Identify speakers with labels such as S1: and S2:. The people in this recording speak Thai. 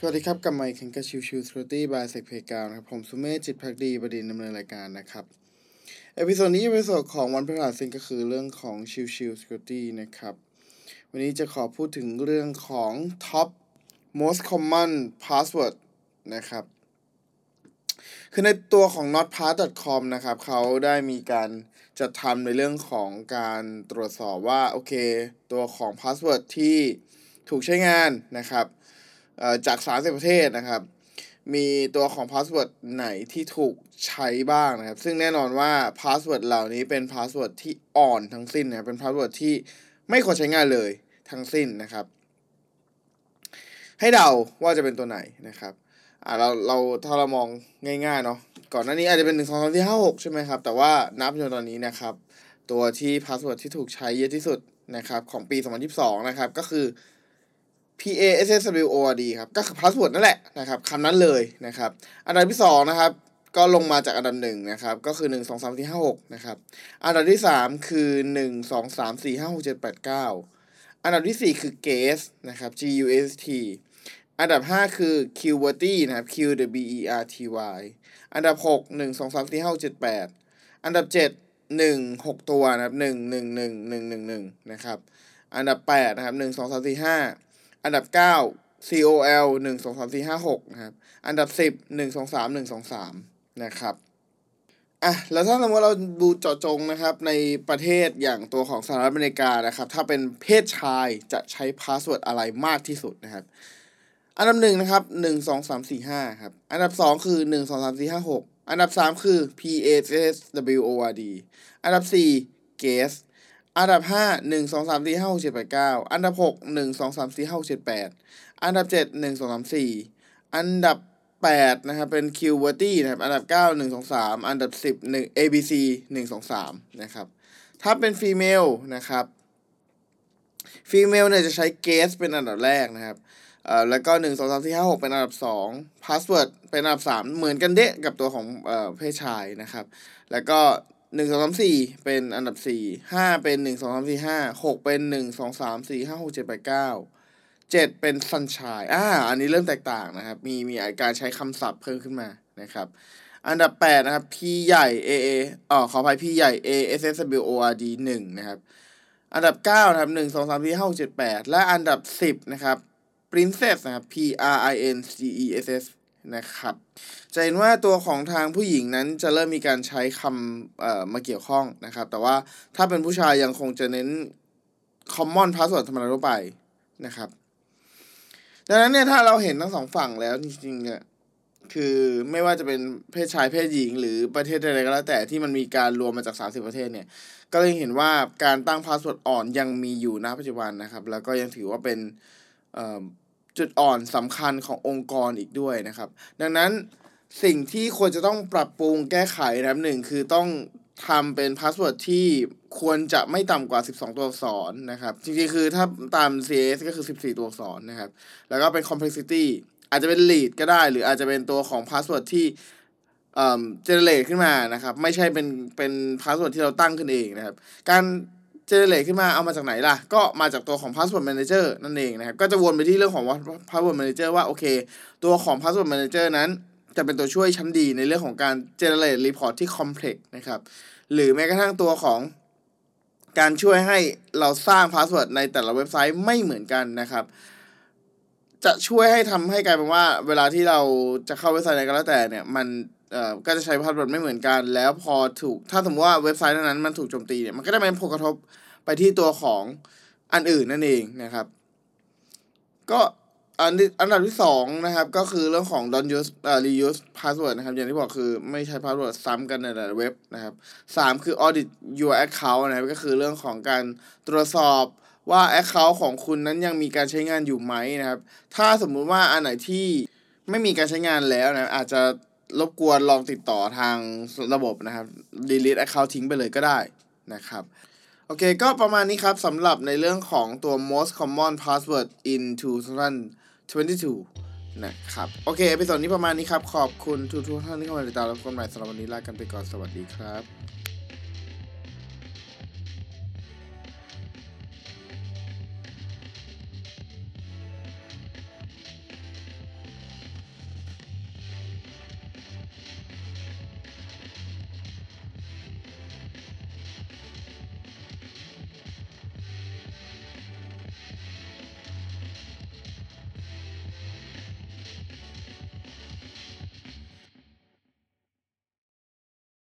S1: สวัสดีครับกับไมค์เคนกับชิวชิว security by SecPlayground นะครับผมสุเมธจิตภักดีบดินทร์ดำเนินรายการนะครับ episode นี้ episode ของวันพฤหัสซึ่งก็คือเรื่องของชิวชิว security นะครับ วันนี้จะขอพูดถึงเรื่องของ top most common password นะครับ คือในตัวของ nordpass.com นะครับเขาได้มีการจัดทำในเรื่องของการตรวจสอบว่า โอเค ตัวของ password ที่ถูกใช้งานนะครับ จาก 30 ประเทศนะครับ มีตัวของ password ไหนที่ถูกใช้บ้างนะครับ ซึ่งแน่นอนว่า password เหล่านี้เป็น password ที่อ่อนทั้งสิ้นนะเป็น password ที่ไม่ควรใช้งานเลยทั้งสิ้นนะครับ ให้เดาว่าจะเป็นตัวไหนนะครับอ่าเราเราถ้าเรามองง่ายๆเนาะก่อนหน้านี้อาจจะเป็นหนึ่งสองสามสี่ห้าหกใช่ไหมครับ แต่ว่านับจนตอนนี้นะครับ ตัวที่ password ที่ถูกใช้เยอะที่สุดนะครับ ของปี 2022 นะครับ ก็คือ P A S S W O R D ครับ ก็คือ password นั่นแหละนะครับคำนั้นเลยนะครับ อันดับที่สองนะครับ ก็ลงมาจากอันดับหนึ่งนะครับ ก็คือหนึ่งสองสามสี่ห้าหกนะครับ อันดับที่สามคือหนึ่งสองสามสี่ห้าหกเจ็ดแปดเก้าอันดับที่สี่คือ G U E S นะครับ G U E S T อันดับห้าคือ Q W R T นะครับ Q W E R T Y อันดับหกหนึ่งสองสามสี่ห้าเจ็ดแปดอันดับเจ็ดหนึ่งหกตัวนะครับหนึ่งหนึ่งหนึ่งหนึ่งหนึ่งหนึ่งนะครับ อันดับแปดนะครับหนึ่งสองสามสี่ห้า อันดับเก้า COL หนึ่งสองสามสี่ห้าหกนะครับ อันดับสิบหนึ่งสองสามหนึ่งสองสามนะครับ อะ แล้วถ้าสมมติเราดูเจาะจงนะครับ ในประเทศอย่างตัวของสหรัฐอเมริกานะครับ ถ้าเป็นเพศชายจะใช้ password อะไรมากที่สุดนะครับ อันดับหนึ่งนะครับหนึ่งสองสามสี่ห้าครับ อันดับสองคือหนึ่งสองสามสี่ห้าหกอันดับสามคือ P A S W O R D อันดับสี่ guest อันดับห้าหนึ่งสองสามสี่ห้าหกเจ็ดแปดเก้าอันดับหกหนึ่งสองสามสี่ห้าหกเจ็ดแปดอันดับเจ็ดหนึ่งสองสามสี่อันดับแปดนะครับเป็น qwerty นะครับ อันดับเก้าหนึ่งสองสามอันดับสิบหนึ่ง A B C หนึ่งสองสามนะครับ ถ้าเป็น female นะครับfemale เนี่ยจะใช้ guest เป็นอันดับแรกนะครับเอ่อแล้วก็หนึ่งสองสามสี่ห้าหกเป็นอันดับสอง password เป็นอันดับสามเหมือนกันเดะกับตัวของเอ่อเพศชายนะครับ แล้วก็ หนึ่งสองสามสี่เป็นอันดับสี่ห้าเป็นหนึ่งสองสามสี่ห้าหกเป็นหนึ่งสองสามสี่ห้าหกเจ็ดแปดเก้าเจ็ดเป็น sunshine อ่าอันนี้เริ่มแตกต่างนะครับ มีมีการใช้คำศัพท์เพิ่มขึ้นมานะครับอันดับแปดนะครับ P ใหญ่ A A อ๋อขออภัย P ใหญ่ A S S W O R D หนึ่งนะครับ อันดับเก้านะครับหนึ่งสองสามสี่ห้าหกเจ็ดแปดและอันดับสิบนะครับ Princess นะครับ P R I N C E S S นะครับ จะเห็นว่าตัวของทางผู้หญิงนั้นจะเริ่มมีการใช้คำเอ่อมาเกี่ยวข้องนะครับ แต่ว่าถ้าเป็นผู้ชายยังคงจะเน้น common password ธรรมดาทั่วไปนะครับ ดังนั้นเนี่ยถ้าเราเห็นทั้งสองฝั่งแล้วจริงๆเนี่ยคือไม่ว่าจะเป็นเพศชายเพศหญิง หรือประเทศใดๆก็แล้วแต่ที่มันมีการรวมมาจาก 30 ประเทศเนี่ย ก็เลยเห็นว่าการตั้ง password อ่อนยังมีอยู่ณปัจจุบันนะครับ แล้วก็ยังถือว่าเป็น จุดอ่อนสำคัญขององค์กรอีกด้วยนะครับ ดังนั้นสิ่งที่ควรจะต้องปรับปรุงแก้ไขนะครับหนึ่งคือต้องทำเป็น password ที่ควรจะไม่ต่ำกว่า 12 ตัวอักษรนะครับ จริงๆ คือถ้าตาม CIS ก็คือ 14 ตัวอักษรนะครับ แล้วก็เป็น complexity อาจจะเป็น lead ก็ได้ หรืออาจจะเป็นตัวของ password ที่เอ่อ generate ขึ้นมานะครับ ไม่ใช่เป็นเป็น password ที่เราตั้งขึ้นเองนะครับ การ generate ขึ้นมาเอามาจากไหนล่ะ ก็มาจากตัวของ Password Manager นั่นเองนะครับ ก็จะวนไปที่เรื่องของ Password Manager ว่าโอเค ตัวของ Password Manager นั้น จะเป็นตัวช่วยชั้นดีในเรื่องของการ generate report ที่ complex นะครับ หรือแม้กระทั่งตัวของการช่วยให้เราสร้าง password ในแต่ละเว็บไซต์ไม่เหมือนกันนะครับ จะช่วยให้ทำให้กลายเป็นว่า เวลาที่เราจะเข้าเว็บไซต์ไหนก็แล้วแต่เนี่ย มัน เอ่อก็จะใช้ password ไม่เหมือนกัน แล้วพอถูกถ้าสมมติว่าเว็บไซต์นั้นมันถูกโจมตีเนี่ยมันก็จะเป็นผลกระทบไปที่ตัวของอันอื่นนั่นเองนะครับ ก็อันอันดับที่สองนะครับ ก็คือเรื่องของ don't use เอ่อ reuse password นะครับ อย่างที่บอกคือไม่ใช้ password ซ้ำกันในแต่ละเว็บนะครับสามคือ audit your account นะครับก็คือเรื่องของการตรวจสอบว่า account ของคุณนั้นยังมีการใช้งานอยู่ไหมนะครับ ถ้าสมมุติว่าอันไหนที่ไม่มีการใช้งานแล้วนะอาจจะ รบกวนลองติดต่อทางระบบนะครับ delete account ทิ้งไปเลยก็ได้นะครับ โอเคก็ประมาณนี้ครับสำหรับในเรื่องของตัว most common password in 2022 นะครับ โอเค episode นี้ประมาณนี้ครับ ขอบคุณทุกท่านที่เข้ามาติดตามรับชมใหม่สำหรับวันนี้ลากันไปก่อนสวัสดีครับ